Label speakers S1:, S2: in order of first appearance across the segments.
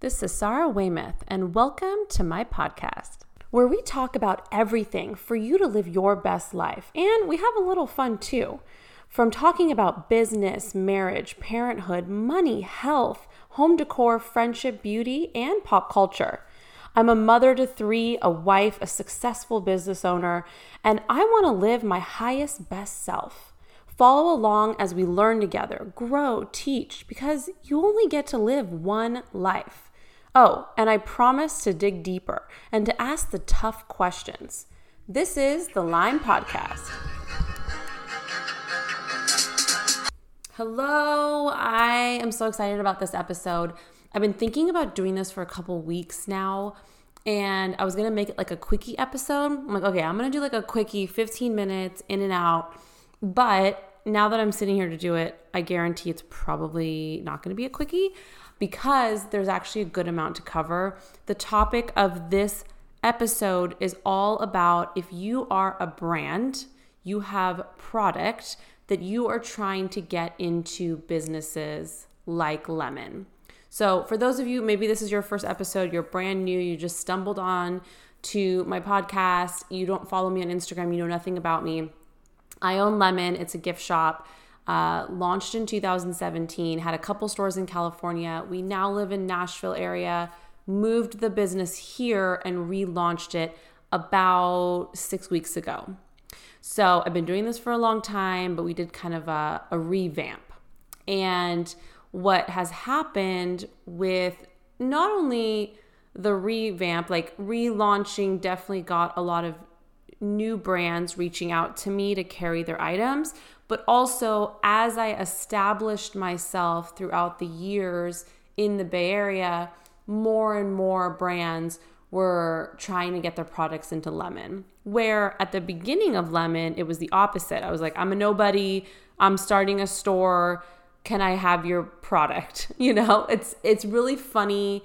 S1: This is Sarah Weymouth, and welcome to my podcast, where we talk about everything for you to live your best life. And we have a little fun too. From talking about business, marriage, parenthood, money, health, home decor, friendship, beauty, and pop culture. I'm a mother to three, a wife, a successful business owner, and I want to live my highest, best self. Follow along as we learn together, grow, teach, because you only get to live one life. Oh, and I promise to dig deeper and to ask the tough questions. This is the Lime Podcast. Hello, I am so excited about this episode. I've been thinking about doing this for a couple weeks now, and I was gonna make it like a quickie episode. I'm like, okay, I'm gonna do like a quickie, 15 minutes in and out, but now that I'm sitting here to do it, I guarantee it's probably not going to be a quickie because there's actually a good amount to cover. The topic of this episode is all about if you are a brand, you have product that you are trying to get into businesses like Lemon. So, for those of you, maybe this is your first episode, you're brand new, you just stumbled on to my podcast, you don't follow me on Instagram, you know nothing about me I own Lemon, it's a gift shop. Uh, launched in 2017, had a couple stores in California. We now live in Nashville area, moved the business here and relaunched it about six weeks ago. So I've been doing this for a long time, but we did kind of a, a revamp. And what has happened with not only the revamp, like relaunching definitely got a lot of new brands reaching out to me to carry their items, but also as I established myself throughout the years in the Bay Area, more and more brands were trying to get their products into Lemon. Where at the beginning of Lemon, it was the opposite. I was like, I'm a nobody, I'm starting a store, can I have your product? You know, it's it's really funny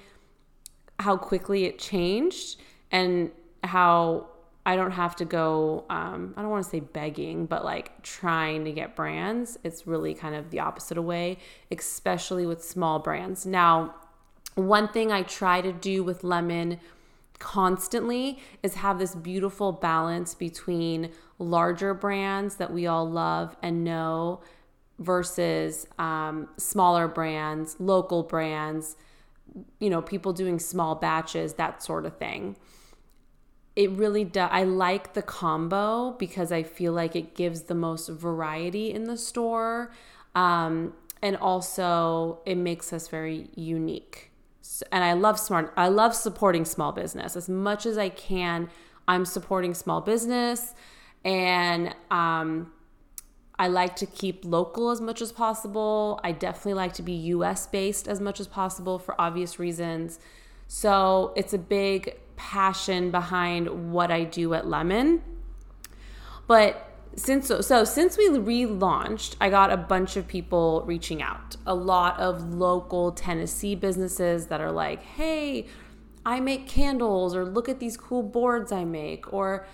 S1: how quickly it changed and how I don't have to go, um, I don't want to say begging, but like trying to get brands. It's really kind of the opposite way, especially with small brands. Now, one thing I try to do with Lemon constantly is have this beautiful balance between larger brands that we all love and know versus um, smaller brands, local brands, you know, people doing small batches, that sort of thing it really does. I like the combo because I feel like it gives the most variety in the store. Um, and also, it makes us very unique. And I love smart, I love supporting small business as much as I can. I'm supporting small business and um, I like to keep local as much as possible. I definitely like to be US based as much as possible for obvious reasons. So it's a big passion behind what I do at Lemon. But since so, so since we relaunched, I got a bunch of people reaching out. A lot of local Tennessee businesses that are like, "Hey, I make candles or look at these cool boards I make or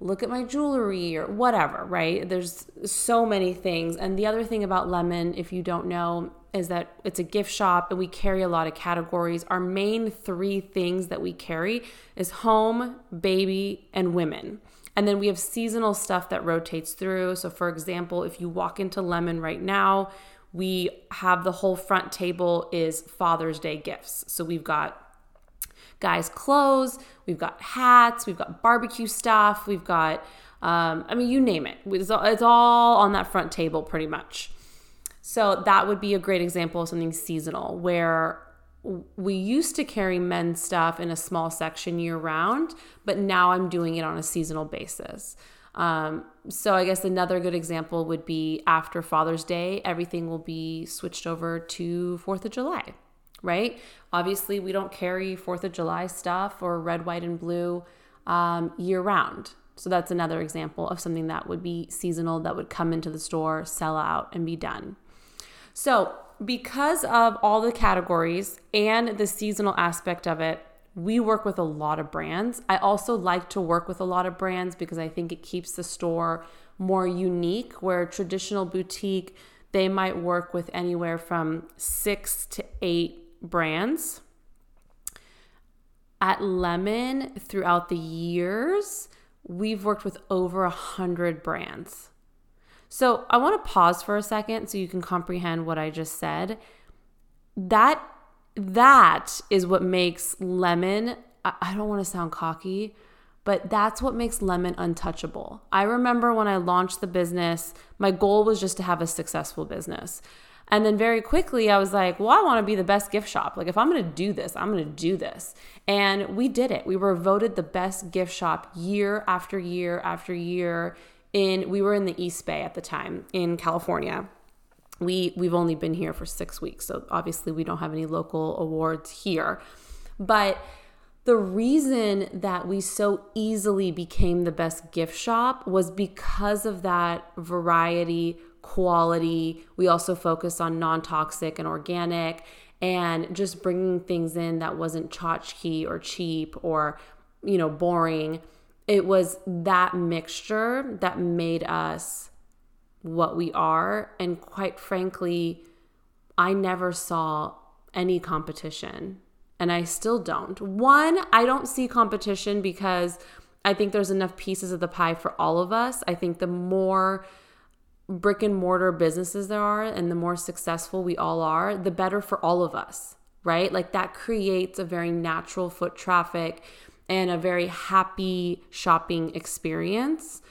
S1: look at my jewelry or whatever, right? There's so many things. And the other thing about Lemon, if you don't know, is that it's a gift shop and we carry a lot of categories. Our main three things that we carry is home, baby, and women. And then we have seasonal stuff that rotates through. So, for example, if you walk into Lemon right now, we have the whole front table is Father's Day gifts. So, we've got guys' clothes, we've got hats, we've got barbecue stuff, we've got, um, I mean, you name it. It's all, on that front table pretty much. So that would be a great example of something seasonal where we used to carry men's stuff in a small section year round, but now I'm doing it on a seasonal basis. Um, so I guess another good example would be after Father's Day, everything will be switched over to Fourth of July right? Obviously, we don't carry Fourth of July stuff or red, white, and blue um, year round. So that's another example of something that would be seasonal that would come into the store, sell out, and be done. So, because of all the categories and the seasonal aspect of it, we work with a lot of brands. I also like to work with a lot of brands because I think it keeps the store more unique, where traditional boutique, they might work with anywhere from six to eight brands. at Lemon, throughout the years, we've worked with over a hundred brands. So I want to pause for a second so you can comprehend what I just said. That that is what makes lemon. I, I don't want to sound cocky, but that's what makes lemon untouchable. I remember when I launched the business, my goal was just to have a successful business. And then very quickly, I was like, well, I want to be the best gift shop. Like, if I'm going to do this, I'm going to do this. And we did it. We were voted the best gift shop year after year after year. In we were in the East Bay at the time in California. We we've only been here for six weeks, so obviously we don't have any local awards here. But the reason that we so easily became the best gift shop was because of that variety quality. We also focus on non toxic and organic and just bringing things in that wasn't tchotchke or cheap or, you know, boring. It was that mixture that made us what we are. And quite frankly, I never saw any competition. And I still don't. One, I don't see competition because I think there's enough pieces of the pie for all of us. I think the more brick and mortar businesses there are and the more successful we all are, the better for all of us, right? Like that creates a very natural foot traffic and a very happy shopping experience.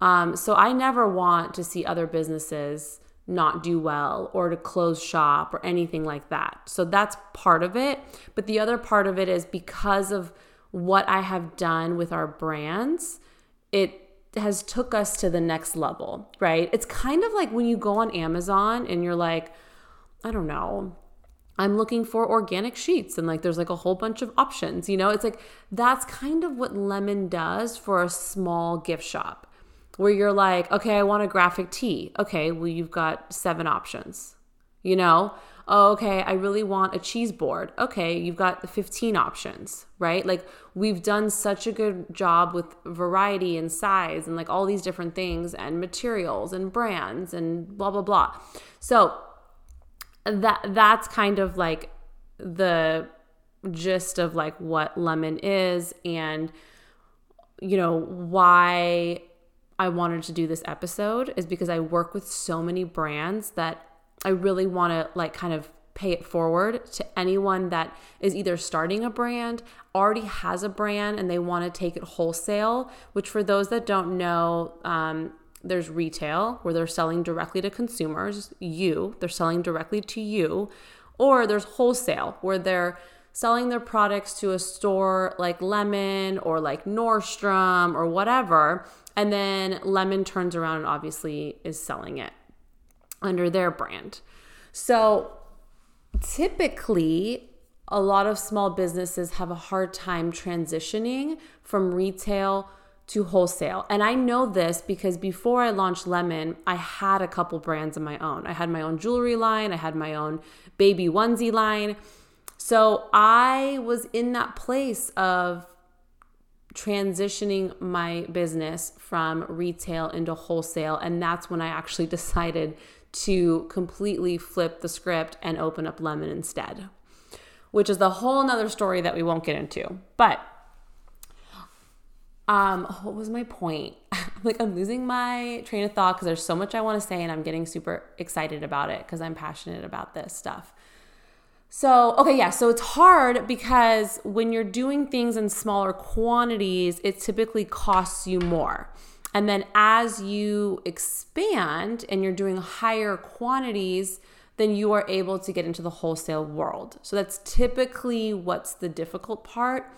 S1: Um, so I never want to see other businesses not do well or to close shop or anything like that. So that's part of it. But the other part of it is because of what I have done with our brands, it has took us to the next level, right? It's kind of like when you go on Amazon and you're like, I don't know, I'm looking for organic sheets and like there's like a whole bunch of options, you know? It's like that's kind of what Lemon does for a small gift shop where you're like, okay, I want a graphic tee. Okay, well, you've got seven options, you know? Oh, okay, I really want a cheese board. Okay, you've got 15 options, right? Like we've done such a good job with variety and size and like all these different things and materials and brands and blah blah blah. So that that's kind of like the gist of like what lemon is and you know why I wanted to do this episode is because I work with so many brands that I really want to like kind of pay it forward to anyone that is either starting a brand, already has a brand, and they want to take it wholesale. Which, for those that don't know, um, there's retail where they're selling directly to consumers, you, they're selling directly to you, or there's wholesale where they're selling their products to a store like Lemon or like Nordstrom or whatever. And then Lemon turns around and obviously is selling it under their brand. So typically, a lot of small businesses have a hard time transitioning from retail to wholesale. And I know this because before I launched Lemon, I had a couple brands of my own. I had my own jewelry line, I had my own baby onesie line. So I was in that place of transitioning my business from retail into wholesale. And that's when I actually decided to completely flip the script and open up Lemon instead, which is a whole nother story that we won't get into. But um, what was my point? like I'm losing my train of thought because there's so much I want to say and I'm getting super excited about it because I'm passionate about this stuff. So, okay, yeah, so it's hard because when you're doing things in smaller quantities, it typically costs you more. And then as you expand and you're doing higher quantities, then you are able to get into the wholesale world. So that's typically what's the difficult part.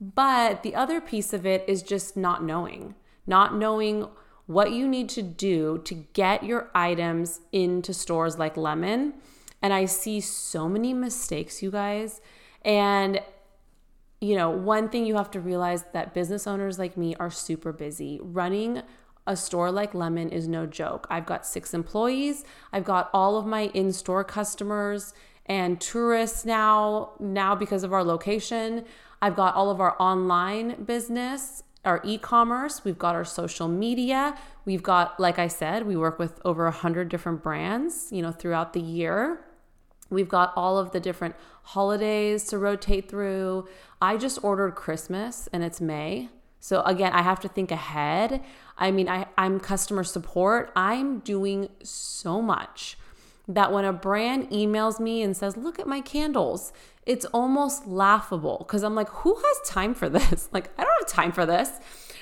S1: But the other piece of it is just not knowing, not knowing what you need to do to get your items into stores like Lemon. And I see so many mistakes, you guys. And you know, one thing you have to realize that business owners like me are super busy. Running a store like Lemon is no joke. I've got six employees, I've got all of my in store customers and tourists now, now because of our location. I've got all of our online business, our e commerce, we've got our social media. We've got, like I said, we work with over a 100 different brands, you know, throughout the year. We've got all of the different holidays to rotate through. I just ordered Christmas and it's May. So again, I have to think ahead. I mean, I, I'm customer support. I'm doing so much that when a brand emails me and says, Look at my candles, it's almost laughable because I'm like, Who has time for this? Like, I don't have time for this.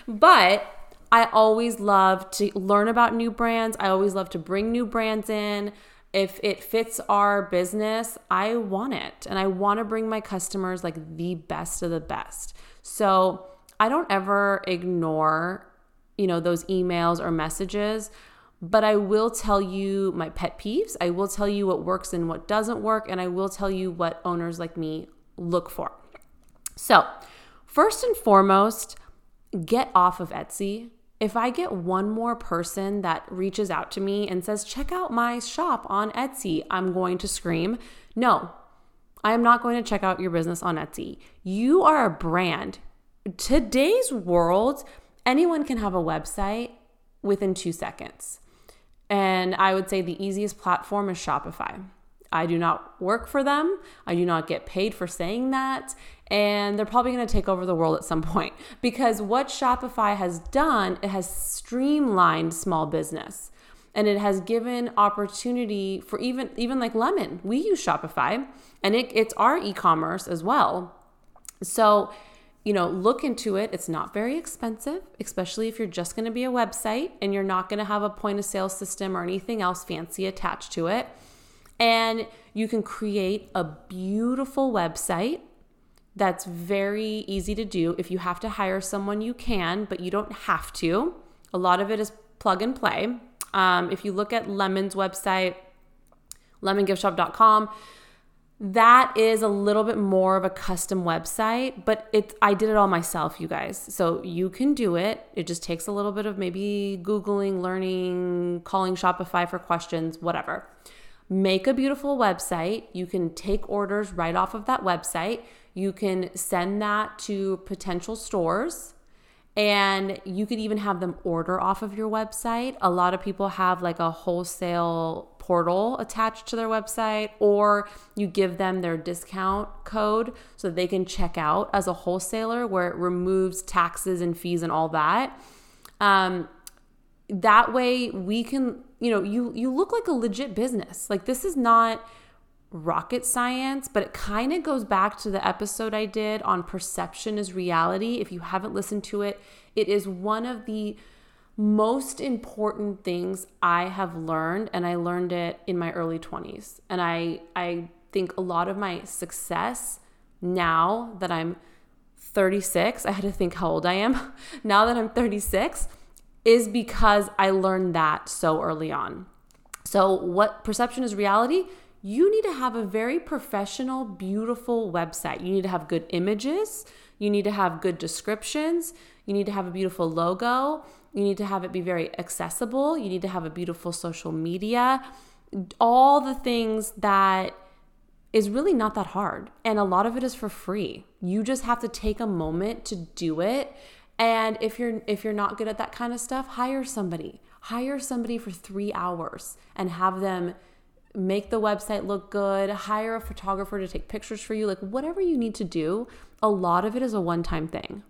S1: But I always love to learn about new brands. I always love to bring new brands in. If it fits our business, I want it. And I want to bring my customers like the best of the best. So I don't ever ignore, you know, those emails or messages but I will tell you my pet peeves. I will tell you what works and what doesn't work. And I will tell you what owners like me look for. So, first and foremost, get off of Etsy. If I get one more person that reaches out to me and says, check out my shop on Etsy, I'm going to scream. No, I am not going to check out your business on Etsy. You are a brand. Today's world, anyone can have a website within two seconds. And I would say the easiest platform is Shopify. I do not work for them. I do not get paid for saying that. And they're probably going to take over the world at some point because what Shopify has done, it has streamlined small business and it has given opportunity for even even like Lemon. We use Shopify and it, it's our e-commerce as well. So you know, look into it. It's not very expensive, especially if you're just going to be a website and you're not going to have a point of sale system or anything else fancy attached to it. And you can create a beautiful website that's very easy to do. If you have to hire someone, you can, but you don't have to. A lot of it is plug and play. Um, if you look at Lemon's website, lemongiftshop.com, that is a little bit more of a custom website but it i did it all myself you guys so you can do it it just takes a little bit of maybe googling learning calling shopify for questions whatever make a beautiful website you can take orders right off of that website you can send that to potential stores and you could even have them order off of your website. A lot of people have like a wholesale portal attached to their website, or you give them their discount code so they can check out as a wholesaler where it removes taxes and fees and all that. Um, that way we can, you know, you you look like a legit business. Like this is not rocket science, but it kind of goes back to the episode I did on perception is reality. If you haven't listened to it, it is one of the most important things I have learned and I learned it in my early 20s. And I I think a lot of my success now that I'm 36, I had to think how old I am. now that I'm 36 is because I learned that so early on. So what perception is reality? You need to have a very professional, beautiful website. You need to have good images, you need to have good descriptions, you need to have a beautiful logo. You need to have it be very accessible. You need to have a beautiful social media. All the things that is really not that hard. And a lot of it is for free. You just have to take a moment to do it. And if you're if you're not good at that kind of stuff, hire somebody. Hire somebody for 3 hours and have them make the website look good, hire a photographer to take pictures for you, like whatever you need to do. A lot of it is a one-time thing.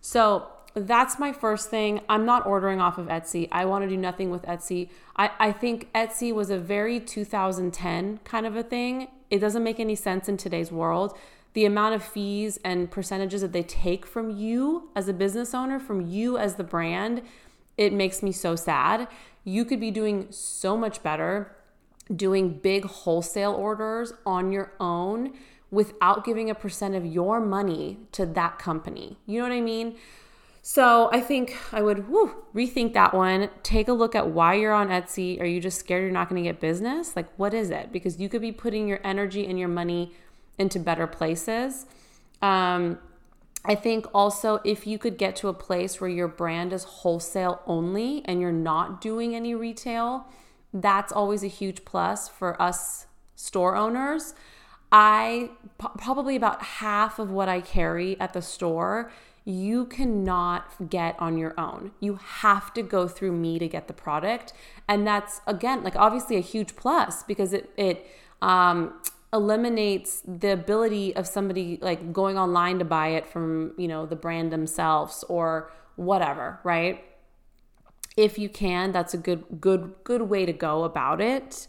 S1: So that's my first thing. I'm not ordering off of Etsy. I want to do nothing with Etsy. I, I think Etsy was a very 2010 kind of a thing. It doesn't make any sense in today's world. The amount of fees and percentages that they take from you as a business owner, from you as the brand, it makes me so sad. You could be doing so much better doing big wholesale orders on your own without giving a percent of your money to that company. You know what I mean? So I think I would rethink that one. Take a look at why you're on Etsy. Are you just scared you're not going to get business? Like, what is it? Because you could be putting your energy and your money into better places. Um, I think also if you could get to a place where your brand is wholesale only and you're not doing any retail, that's always a huge plus for us store owners. I probably about half of what I carry at the store you cannot get on your own. You have to go through me to get the product. And that's again like obviously a huge plus because it it um, eliminates the ability of somebody like going online to buy it from you know the brand themselves or whatever right if you can that's a good good good way to go about it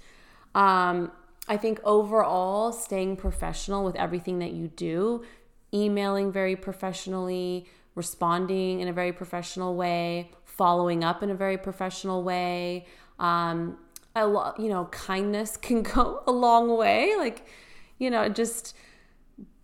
S1: um, i think overall staying professional with everything that you do emailing very professionally responding in a very professional way following up in a very professional way um, a lot, you know, kindness can go a long way. Like, you know, just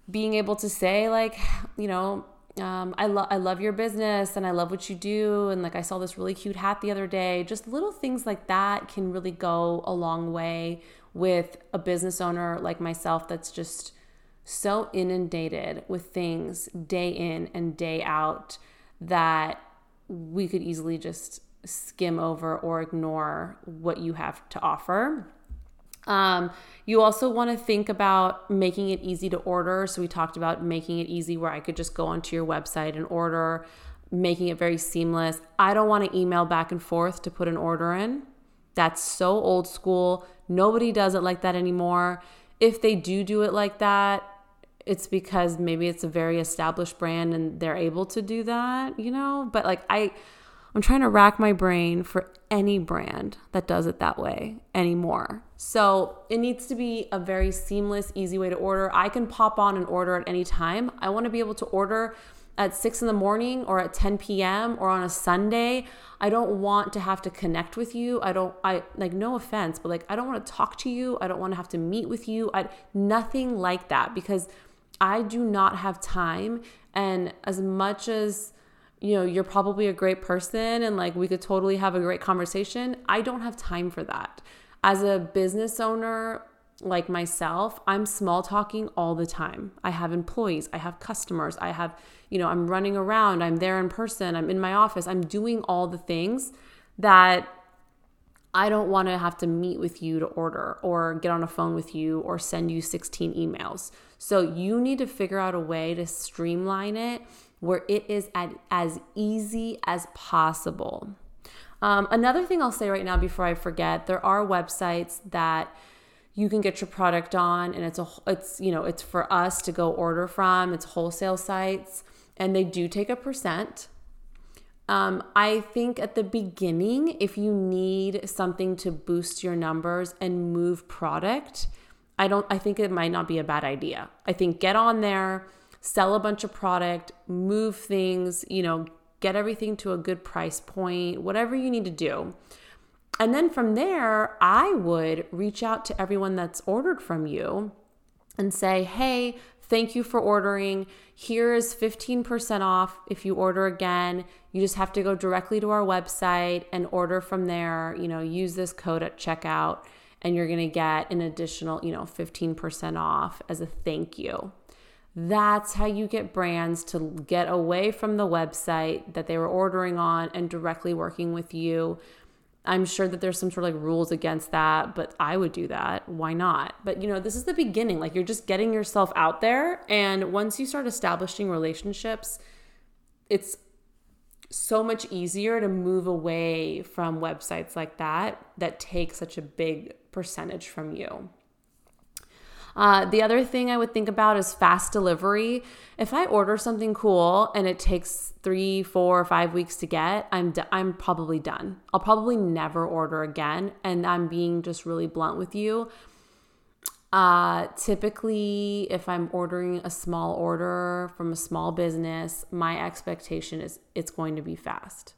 S1: being able to say, like, you know, um, I love I love your business and I love what you do and like I saw this really cute hat the other day. Just little things like that can really go a long way with a business owner like myself that's just so inundated with things day in and day out that we could easily just skim over or ignore what you have to offer. Um, you also want to think about making it easy to order. So, we talked about making it easy where I could just go onto your website and order, making it very seamless. I don't want to email back and forth to put an order in. That's so old school. Nobody does it like that anymore. If they do do it like that, it's because maybe it's a very established brand and they're able to do that, you know? But like, I, I'm trying to rack my brain for any brand that does it that way anymore. So it needs to be a very seamless, easy way to order. I can pop on and order at any time. I want to be able to order at six in the morning or at 10 p.m. or on a Sunday. I don't want to have to connect with you. I don't, I like, no offense, but like, I don't want to talk to you. I don't want to have to meet with you. I, nothing like that because I do not have time. And as much as, you know, you're probably a great person and like we could totally have a great conversation. I don't have time for that. As a business owner like myself, I'm small talking all the time. I have employees, I have customers, I have, you know, I'm running around, I'm there in person, I'm in my office, I'm doing all the things that I don't want to have to meet with you to order or get on a phone with you or send you 16 emails. So you need to figure out a way to streamline it where it is at, as easy as possible. Um, another thing I'll say right now before I forget, there are websites that you can get your product on and it's a it's you know it's for us to go order from. It's wholesale sites and they do take a percent. Um, i think at the beginning if you need something to boost your numbers and move product i don't i think it might not be a bad idea. I think get on there sell a bunch of product, move things, you know, get everything to a good price point, whatever you need to do. And then from there, I would reach out to everyone that's ordered from you and say, hey, thank you for ordering. Here is 15% off if you order again. You just have to go directly to our website and order from there. You know, use this code at checkout and you're going to get an additional, you know, 15% off as a thank you. That's how you get brands to get away from the website that they were ordering on and directly working with you. I'm sure that there's some sort of like rules against that, but I would do that. Why not? But you know, this is the beginning. Like you're just getting yourself out there. And once you start establishing relationships, it's so much easier to move away from websites like that that take such a big percentage from you. Uh, the other thing I would think about is fast delivery. If I order something cool and it takes three, four, five weeks to get, I'm I'm probably done. I'll probably never order again, and I'm being just really blunt with you. Uh, typically, if I'm ordering a small order from a small business, my expectation is it's going to be fast.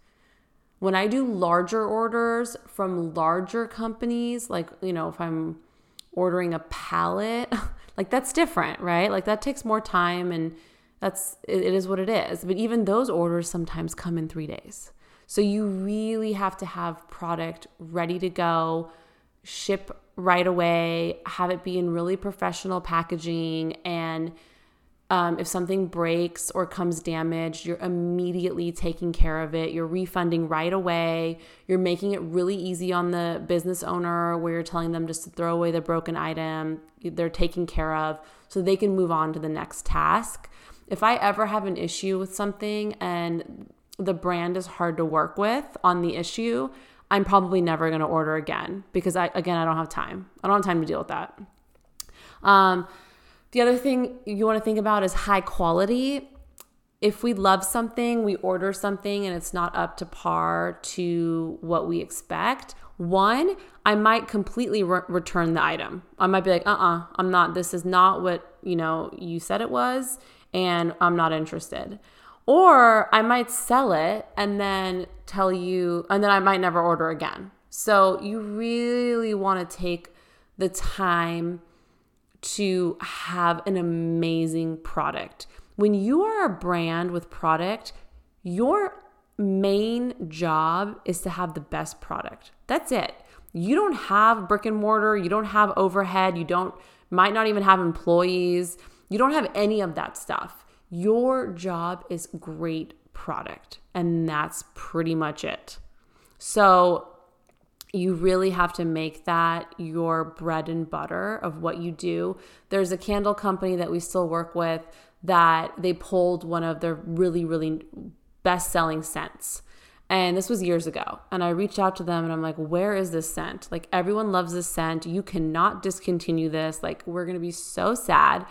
S1: When I do larger orders from larger companies, like, you know, if I'm ordering a palette, like that's different, right? Like that takes more time and that's it is what it is. But even those orders sometimes come in 3 days. So you really have to have product ready to go, ship right away, have it be in really professional packaging and um, if something breaks or comes damaged, you're immediately taking care of it. You're refunding right away. You're making it really easy on the business owner where you're telling them just to throw away the broken item. They're taken care of so they can move on to the next task. If I ever have an issue with something and the brand is hard to work with on the issue, I'm probably never going to order again because I again I don't have time. I don't have time to deal with that. Um, the other thing you want to think about is high quality. If we love something, we order something and it's not up to par to what we expect. One, I might completely re- return the item. I might be like, uh uh-uh, uh, i am not, this is not what, you know, you said it was, and I'm not interested. Or I might sell it and then tell you, and then I might never order again. So you really want to take the time to have an amazing product. When you are a brand with product, your main job is to have the best product. That's it. You don't have brick and mortar, you don't have overhead, you don't might not even have employees. You don't have any of that stuff. Your job is great product, and that's pretty much it. So, you really have to make that your bread and butter of what you do. There's a candle company that we still work with that they pulled one of their really, really best selling scents. And this was years ago. And I reached out to them and I'm like, where is this scent? Like, everyone loves this scent. You cannot discontinue this. Like, we're going to be so sad.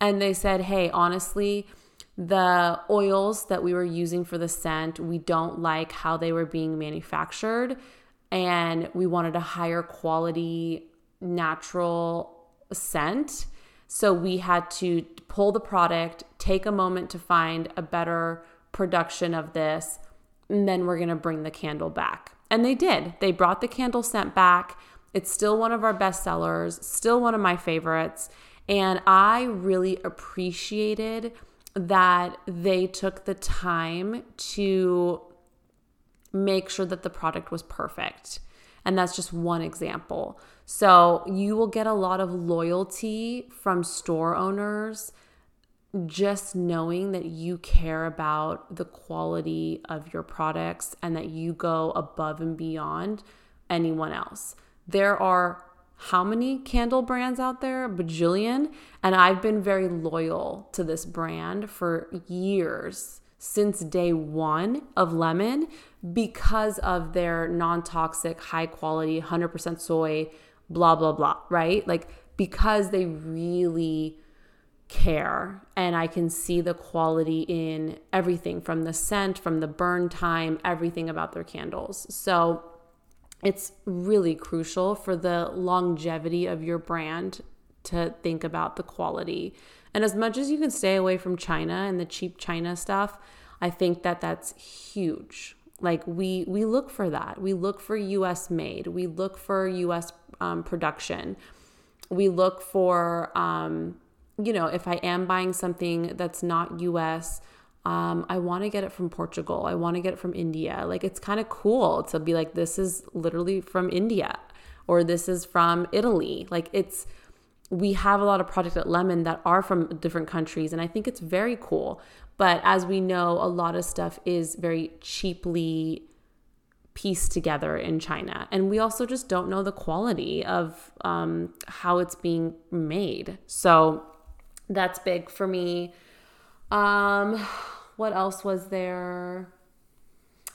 S1: And they said, hey, honestly, the oils that we were using for the scent, we don't like how they were being manufactured and we wanted a higher quality natural scent. So we had to pull the product, take a moment to find a better production of this, and then we're going to bring the candle back. And they did. They brought the candle scent back. It's still one of our best sellers, still one of my favorites. And I really appreciated that they took the time to make sure that the product was perfect. And that's just one example. So you will get a lot of loyalty from store owners just knowing that you care about the quality of your products and that you go above and beyond anyone else. There are how many candle brands out there? A bajillion. And I've been very loyal to this brand for years since day one of Lemon because of their non toxic, high quality, 100% soy, blah, blah, blah, right? Like because they really care and I can see the quality in everything from the scent, from the burn time, everything about their candles. So it's really crucial for the longevity of your brand to think about the quality. And as much as you can stay away from China and the cheap China stuff, I think that that's huge. Like we we look for that. We look for U.S. made. We look for U.S. Um, production. We look for um, you know if I am buying something that's not U.S. Um, I want to get it from Portugal. I want to get it from India. Like it's kind of cool to be like, this is literally from India or this is from Italy. Like it's, we have a lot of products at Lemon that are from different countries, and I think it's very cool. But as we know, a lot of stuff is very cheaply pieced together in China. And we also just don't know the quality of um, how it's being made. So that's big for me. Um, what else was there?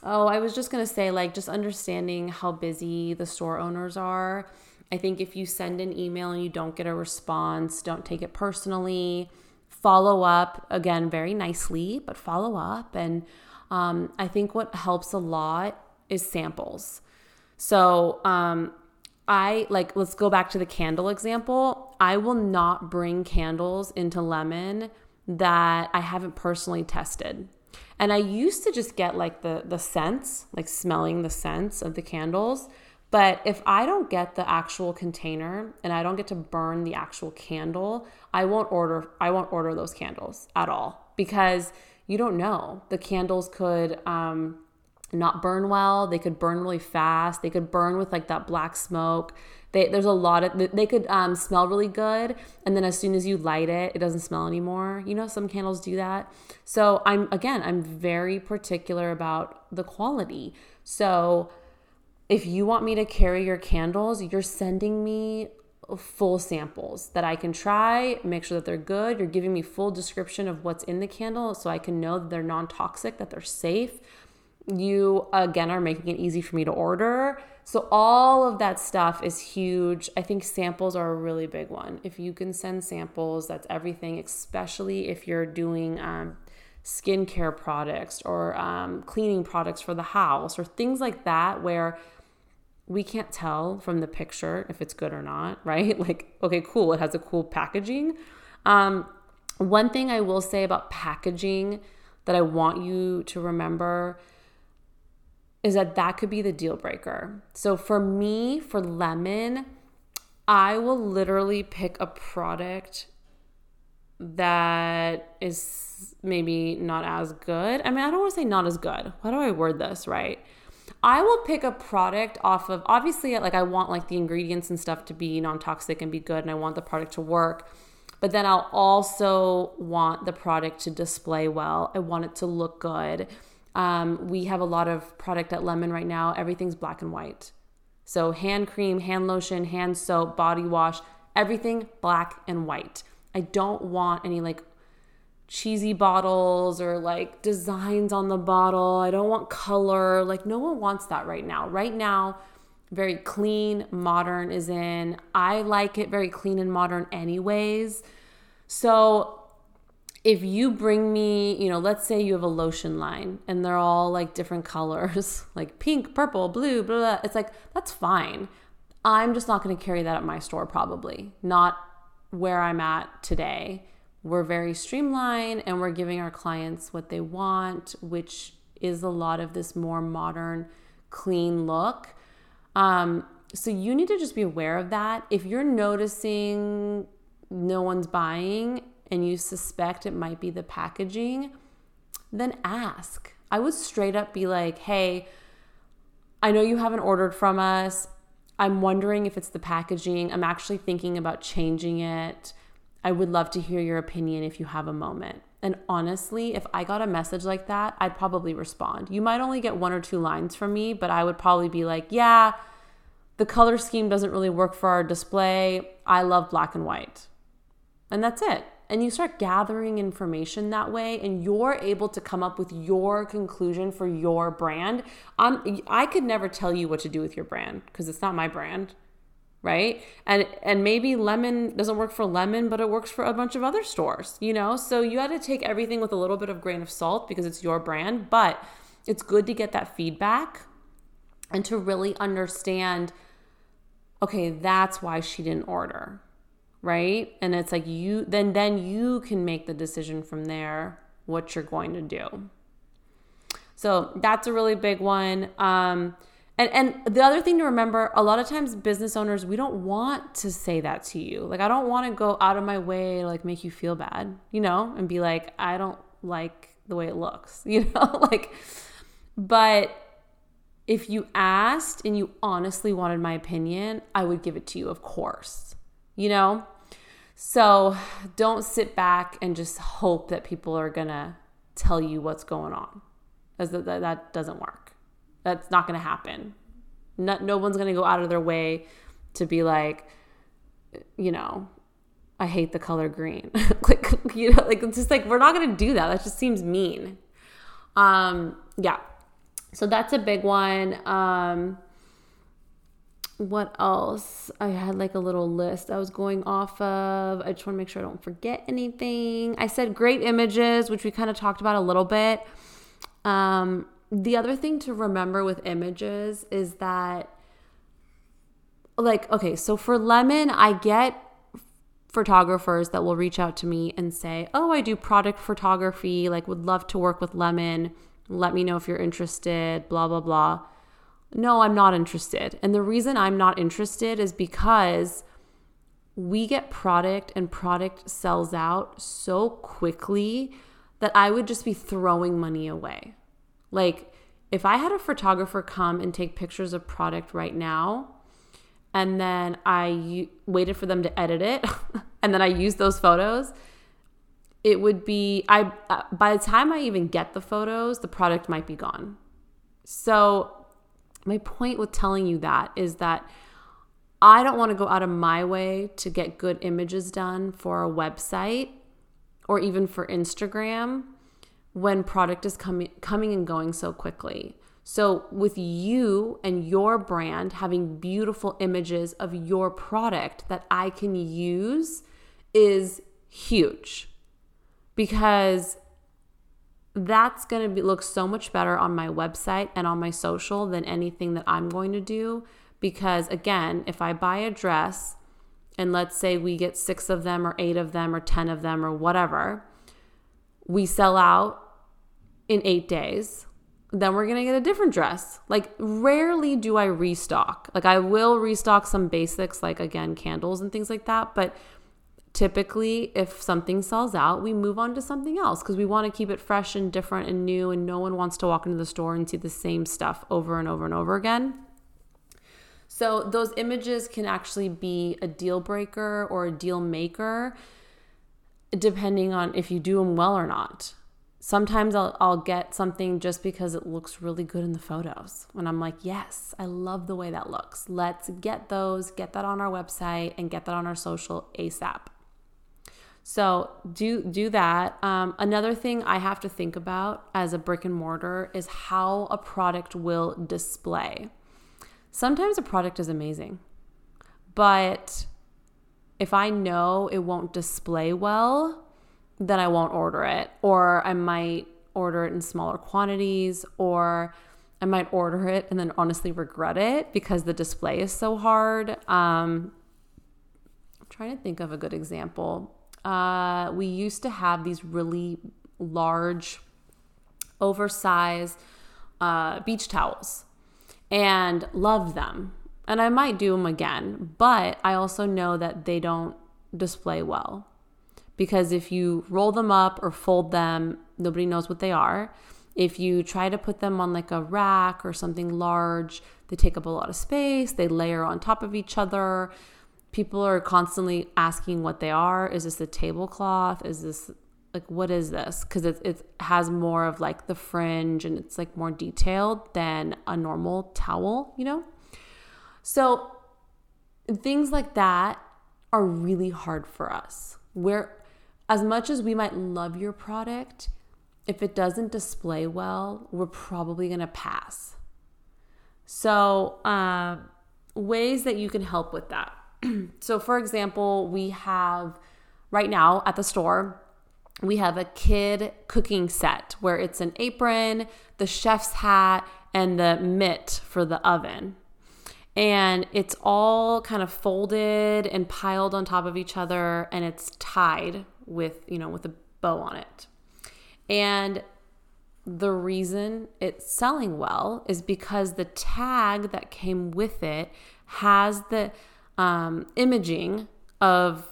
S1: Oh, I was just to say, like, just understanding how busy the store owners are. I think if you send an email and you don't get a response, don't take it personally. Follow up again, very nicely, but follow up. And um, I think what helps a lot is samples. So, um, I like, let's go back to the candle example. I will not bring candles into lemon that I haven't personally tested. And I used to just get like the the scents, like smelling the scents of the candles. But if I don't get the actual container and I don't get to burn the actual candle, I won't order I won't order those candles at all because you don't know. The candles could um not burn well. They could burn really fast. They could burn with like that black smoke. They, there's a lot of they could um, smell really good, and then as soon as you light it, it doesn't smell anymore. You know, some candles do that. So I'm again, I'm very particular about the quality. So if you want me to carry your candles, you're sending me full samples that I can try, make sure that they're good. You're giving me full description of what's in the candle so I can know that they're non-toxic, that they're safe. You again are making it easy for me to order So, all of that stuff is huge. I think samples are a really big one. If you can send samples, that's everything, especially if you're doing um, skincare products or um, cleaning products for the house or things like that, where we can't tell from the picture if it's good or not, right? Like, okay, cool, it has a cool packaging. Um, one thing I will say about packaging that I want you to remember is that that could be the deal breaker. So for me, for lemon, I will literally pick a product that is maybe not as good. I mean, I don't want to say not as good. How do I word this right? I will pick a product off of obviously like I want like the ingredients and stuff to be non-toxic and be good and I want the product to work. But then I'll also want the product to display well. I want it to look good. Um, we have a lot of product at Lemon right now. Everything's black and white. So hand cream, hand lotion, hand soap, body wash, everything black and white. I don't want any like cheesy bottles or like designs on the bottle. I don't want color. Like no one wants that right now. Right now, very clean, modern is in. I like it very clean and modern anyways. So if you bring me, you know, let's say you have a lotion line and they're all like different colors, like pink, purple, blue, blah, blah, it's like, that's fine. I'm just not going to carry that at my store, probably, not where I'm at today. We're very streamlined and we're giving our clients what they want, which is a lot of this more modern, clean look. Um, so you need to just be aware of that. If you're noticing no one's buying and you suspect it might be the packaging, then ask. I would straight up be like, hey, I know you haven't ordered from us. I'm wondering if it's the packaging. I'm actually thinking about changing it. I would love to hear your opinion if you have a moment. And honestly, if I got a message like that, I'd probably respond. You might only get one or two lines from me, but I would probably be like, yeah, the color scheme doesn't really work for our display. I love black and white. And that's it and you start gathering information that way and you're able to come up with your conclusion for your brand um, i could never tell you what to do with your brand because it's not my brand right and and maybe lemon doesn't work for lemon but it works for a bunch of other stores you know so you got to take everything with a little bit of grain of salt because it's your brand but it's good to get that feedback and to really understand okay that's why she didn't order right? And it's like you then then you can make the decision from there what you're going to do. So that's a really big one. Um, and and the other thing to remember, a lot of times business owners, we don't want to say that to you. Like I don't want to go out of my way to like make you feel bad, you know, and be like, I don't like the way it looks, you know, like but if you asked and you honestly wanted my opinion, I would give it to you, of course. You know? So don't sit back and just hope that people are going to tell you what's going on. That, that, that doesn't work. That's not going to happen. No, no one's going to go out of their way to be like, you know, I hate the color green. like, you know, like it's just like, we're not going to do that. That just seems mean. Um, yeah. So that's a big one. Um, what else? I had like a little list I was going off of. I just want to make sure I don't forget anything. I said great images, which we kind of talked about a little bit. Um, the other thing to remember with images is that, like, okay, so for Lemon, I get photographers that will reach out to me and say, Oh, I do product photography, like, would love to work with Lemon. Let me know if you're interested, blah, blah, blah no, I'm not interested. And the reason I'm not interested is because we get product and product sells out so quickly that I would just be throwing money away. Like, if I had a photographer come and take pictures of product right now, and then I waited for them to edit it, and then I used those photos, it would be I uh, by the time I even get the photos, the product might be gone. So my point with telling you that is that I don't want to go out of my way to get good images done for a website or even for Instagram when product is coming coming and going so quickly. So, with you and your brand having beautiful images of your product that I can use is huge because that's going to look so much better on my website and on my social than anything that I'm going to do. Because again, if I buy a dress and let's say we get six of them or eight of them or 10 of them or whatever, we sell out in eight days then we're to get a different dress. Like, rarely do I restock. Like, I will restock some basics, like, again, candles and things like that. But typically, if something sells out, we move on to something else because we want to keep it fresh and different and new. And no one wants to walk into the store and see the same stuff over and over and over again. So, those images can actually be a deal breaker or a deal maker, depending on if you do them well or not sometimes I'll, I'll get something just because it looks really good in the photos. And I'm like, yes, I love the way that looks. Let's get those, get that on our website, and get that on our social ASAP. So do do that. Um, another thing I have to think about as a brick and mortar is how a product will display. Sometimes a product is amazing, but if I know it won't display well, then I won't order it. Or I might order it in smaller quantities, or I might order it and then honestly regret it because the display is so hard. Um, I'm trying to think of a good example. Uh, we used to have these really large, oversized uh, beach towels and love them. And I might do them again, but I also know that they don't display well because if you roll them up or fold them, nobody knows what they are. If you try to put them on like a rack or something large, they take up a lot of space, they layer on top of each other. People are constantly asking what they are. Is this a tablecloth? Is this like what is this? Because it, it has more of like the fringe and it's like more detailed than a normal towel, you know? So things like that are really hard for us. Where as much as we might love your product, if it doesn't display well, we're probably going to pass. So, uh, ways that you can help with that. so, for example, we have right now at the store, we have a kid cooking set where it's an apron, the chef's hat, and the mitt for the oven. And it's all kind of folded and piled on top of each other, and it's tied with, you know, with a bow on it. And the reason it's selling well is because the tag that came with it has the um, imaging of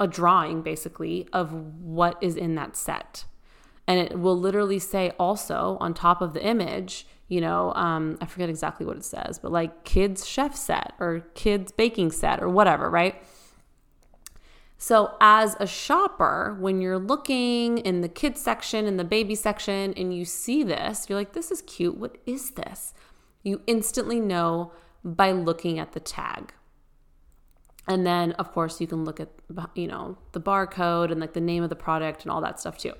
S1: a drawing basically of what is in that set. And it will literally say also on top of the image, you know, um, I forget exactly what it says, but like kids chef set or kids baking set or whatever, right? So, as a shopper, when you're looking in the kids section, and the baby section, and you see this, you're like, this is cute. What is this? You instantly know by looking at the tag. And then, of course, you can look at, you know, the barcode and like the name of the product and all that stuff too.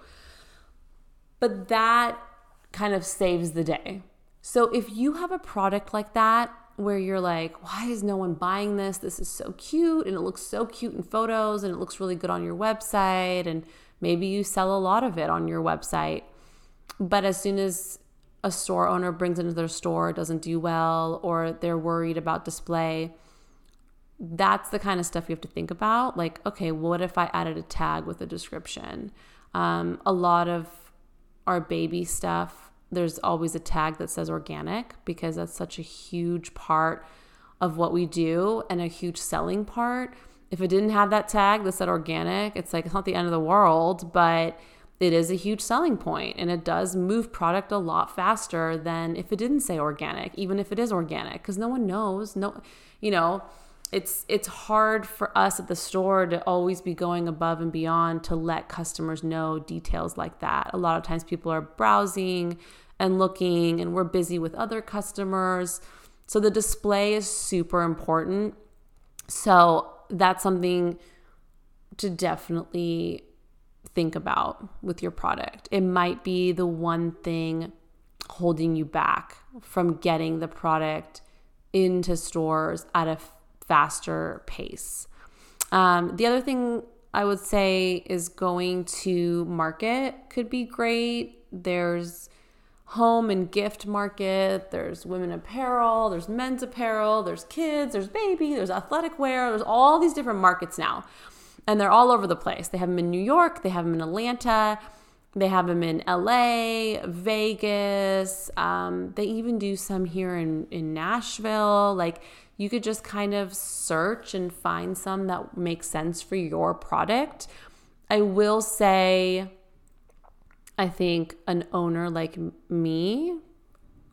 S1: But that kind of saves the day. So, if you have a product like that, where you're like, why is no one buying this? This is so cute and it looks so cute in photos and it looks really good on your website. And maybe you sell a lot of it on your website. But as soon as a store owner brings into their store, it doesn't do well, or they're worried about display, that's the kind of stuff you have to think about. Like, okay, what if I added a tag with a description? Um, a lot of our baby stuff there's always a tag that says organic because that's such a huge part of what we do and a huge selling part. If it didn't have that tag that said organic, it's like it's not the end of the world, but it is a huge selling point and it does move product a lot faster than if it didn't say organic, even if it is organic, because no one knows. No, you know, it's it's hard for us at the store to always be going above and beyond to let customers know details like that. A lot of times people are browsing and looking and we're busy with other customers. So the display is super important. So that's something to definitely think about with your product. It might be the one thing holding you back from getting the product into stores at a faster pace. Um, the other thing I would say is going to market could be great. There's home and gift market, there's women apparel, there's men's apparel, there's kids, there's baby, there's athletic wear, there's all these different markets now. And they're all over the place. They have them in New York, they have them in Atlanta, they have them in LA, Vegas. Um, they even do some here in, in Nashville. Like you could just kind of search and find some that makes sense for your product. I will say, I think an owner like me,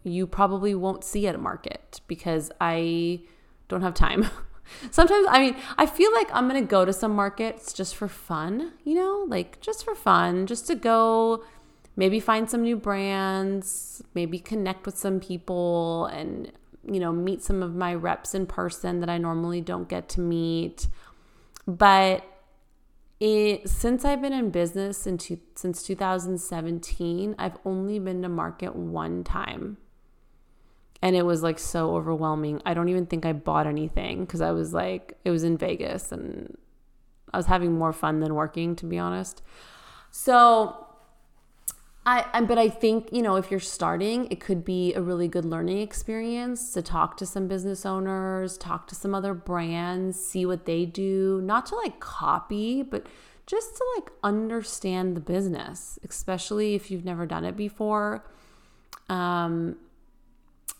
S1: you probably won't see at a market because I don't have time. Sometimes, I mean, I feel like I'm going to go to some markets just for fun, you know, like just for fun, just to go maybe find some new brands, maybe connect with some people and, you know, meet some of my reps in person that I normally don't get to meet. But it, since I've been in business in two, since 2017, I've only been to market one time. And it was like so overwhelming. I don't even think I bought anything because I was like, it was in Vegas and I was having more fun than working, to be honest. So I, but I think, you know, if you're starting, it could be a really good learning experience to talk to some business owners, talk to some other brands, see what they do, not to like copy, but just to like understand the business, especially if you've never done it before. Um,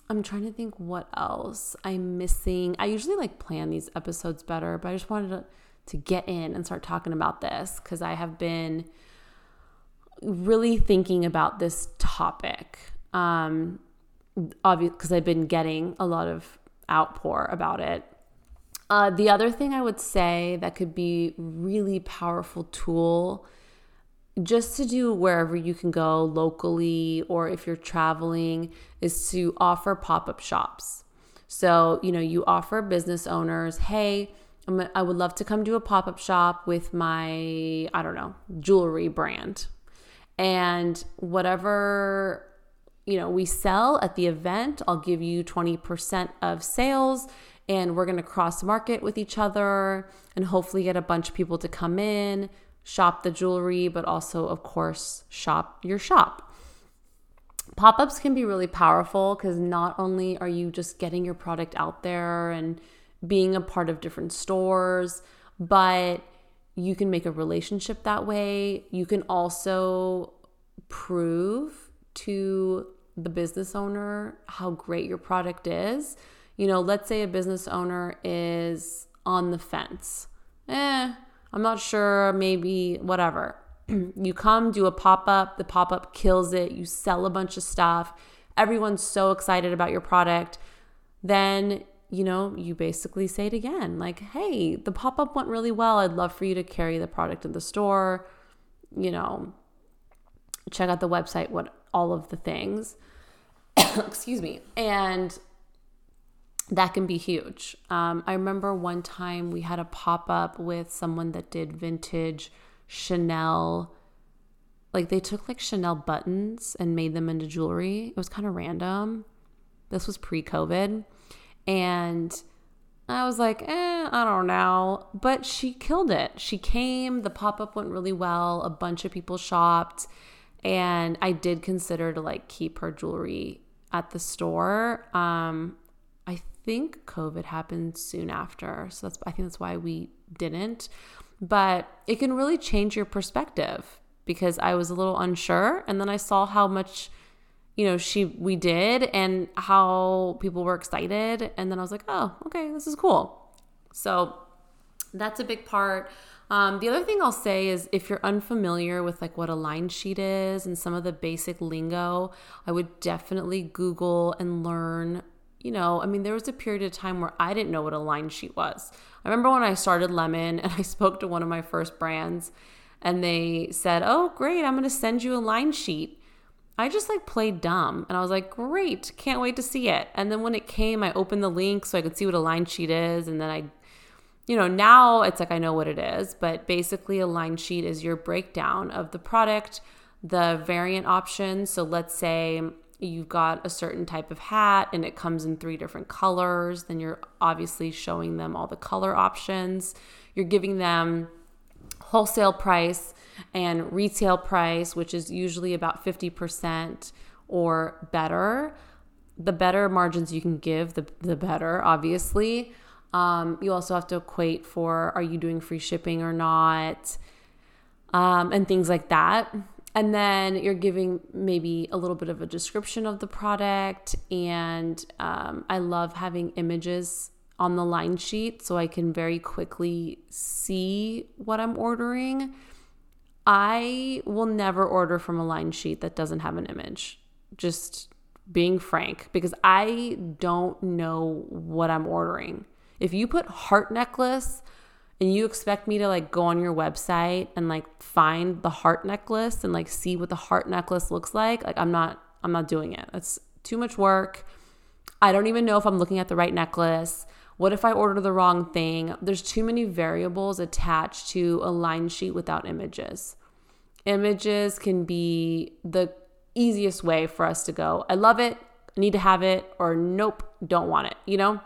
S1: I'm trying to think what else I'm missing. I usually like plan these episodes better, but I just wanted to, to get in and start talking about this because I have been really thinking about this topic. Um, obviously, because I've been getting a lot of outpour about it. Uh, the other thing I would say that could be really powerful tool just to do wherever you can go locally or if you're traveling is to offer pop-up shops. So, you know, you offer business owners, "Hey, I would love to come do a pop-up shop with my, I don't know, jewelry brand." And whatever you know we sell at the event, I'll give you 20% of sales and we're going to cross market with each other and hopefully get a bunch of people to come in, shop the jewelry, but also of course shop your shop. Pop-ups can be really powerful cuz not only are you just getting your product out there and being a part of different stores, but you can make a relationship that way. You can also prove to the business owner how great your product is. You know, let's say a business owner is on the fence. Eh, I'm not sure, maybe whatever. you come, do a pop up, the pop up kills it, you sell a bunch of stuff, everyone's so excited about your product. Then you know, you basically say it again like, hey, the pop up went really well. I'd love for you to carry the product in the store. You know, check out the website, what all of the things. Excuse me. And that can be huge. Um, I remember one time we had a pop up with someone that did vintage Chanel. Like they took like Chanel buttons and made them into jewelry. It was kind of random. This was pre COVID. And I was like, eh, I don't know. But she killed it. She came, the pop up went really well. A bunch of people shopped. And I did consider to like keep her jewelry at the store. Um, I think COVID happened soon after. So that's, I think that's why we didn't. But it can really change your perspective because I was a little unsure. And then I saw how much you know, she we did and how people were excited. And then I was like, oh, okay, this is cool. So that's a big part. Um, the other thing I'll say is if you're unfamiliar with like what a line sheet is and some of the basic lingo, I would definitely Google and learn. You know, I mean, there was a period of time where I didn't know what a line sheet was. I remember when I started Lemon and I spoke to one of my first brands and they said, Oh, great, I'm going to send you a line sheet. I just like played dumb and I was like, great, can't wait to see it. And then when it came, I opened the link so I could see what a line sheet is. And then I, you know, now it's like I know what it is, but basically a line sheet is your breakdown of the product, the variant options. So let's say you've got a certain type of hat and it comes in three different colors, then you're obviously showing them all the color options. You're giving them wholesale price and retail price, which is usually about 50% or better. The better margins you can give, the, the better, obviously. Um, you also have to equate for are you doing free shipping or not, um, and things like that. And then you're giving maybe a little bit of a description of the product. And um, I love having images on the line sheet so I can very quickly see what I'm ordering. I will never order from a line sheet that doesn't have an image. Just being frank, because I don't know what I'm ordering. If you put heart necklace and you expect me to like go on your website and like find the heart necklace and like see what the heart necklace looks like, like I'm not I'm not doing it. That's too much work. I don't even know if I'm looking at the right necklace. What if I order the wrong thing? There's too many variables attached to a line sheet without images. Images can be the easiest way for us to go, I love it, need to have it, or nope, don't want it, you know?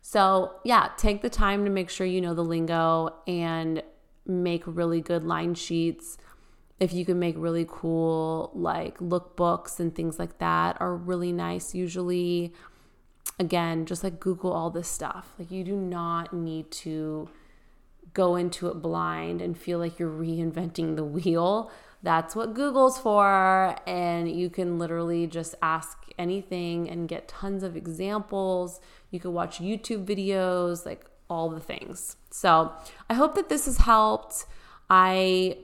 S1: So, yeah, take the time to make sure you know the lingo and make really good line sheets. If you can make really cool, like lookbooks and things like that, are really nice usually. Again, just like Google all this stuff. Like, you do not need to go into it blind and feel like you're reinventing the wheel. That's what Google's for. And you can literally just ask anything and get tons of examples. You can watch YouTube videos, like all the things. So I hope that this has helped. I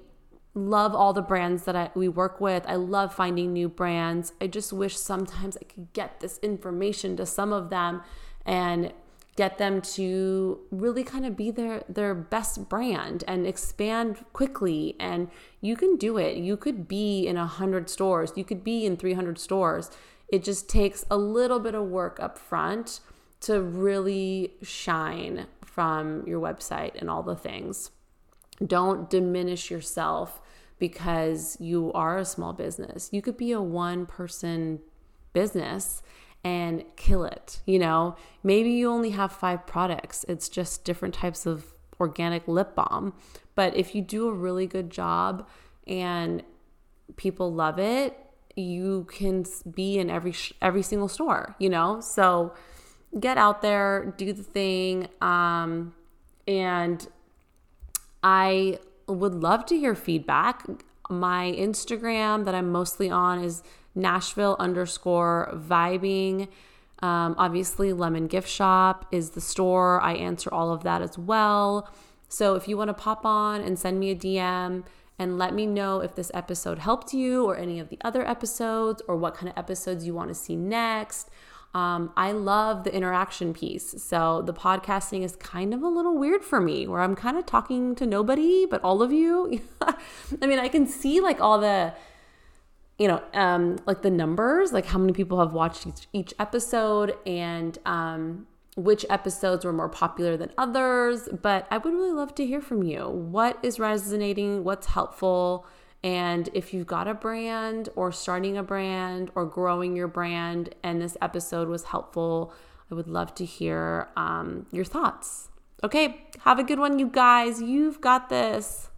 S1: love all the brands that I, we work with. I love finding new brands. I just wish sometimes I could get this information to some of them and get them to really kind of be their their best brand and expand quickly. And you can do it. You could be in 100 stores. You could be in 300 stores. It just takes a little bit of work up front to really shine from your website and all the things. Don't diminish yourself because you are a small business you could be a one person business and kill it. You know, maybe you only have five products, it's just different types of organic lip balm. But if you do a really good job and people love it, you can be in every every single store, you know? So get out there, do the thing um and I would love to hear feedback. My Instagram that I'm mostly on is Nashville underscore vibing. Um, obviously, Lemon Gift Shop is the store. I answer all of that as well. So if you want to pop on and send me a DM and let me know if this episode helped you or any of the other episodes or what kind of episodes you want to see next. Um, I love the interaction piece. So the podcasting is kind of a little weird for me where I'm kind of talking to nobody but all of you. I mean, I can see like all the you know, um, like the numbers, like how many people have watched each, each episode and um, which episodes were more popular than others. But I would really love to hear from you. What is resonating? What's helpful? And if you've got a brand or starting a brand or growing your brand and this episode was helpful, I would love to hear um, your thoughts. Okay, have a good one, you guys. You've got this.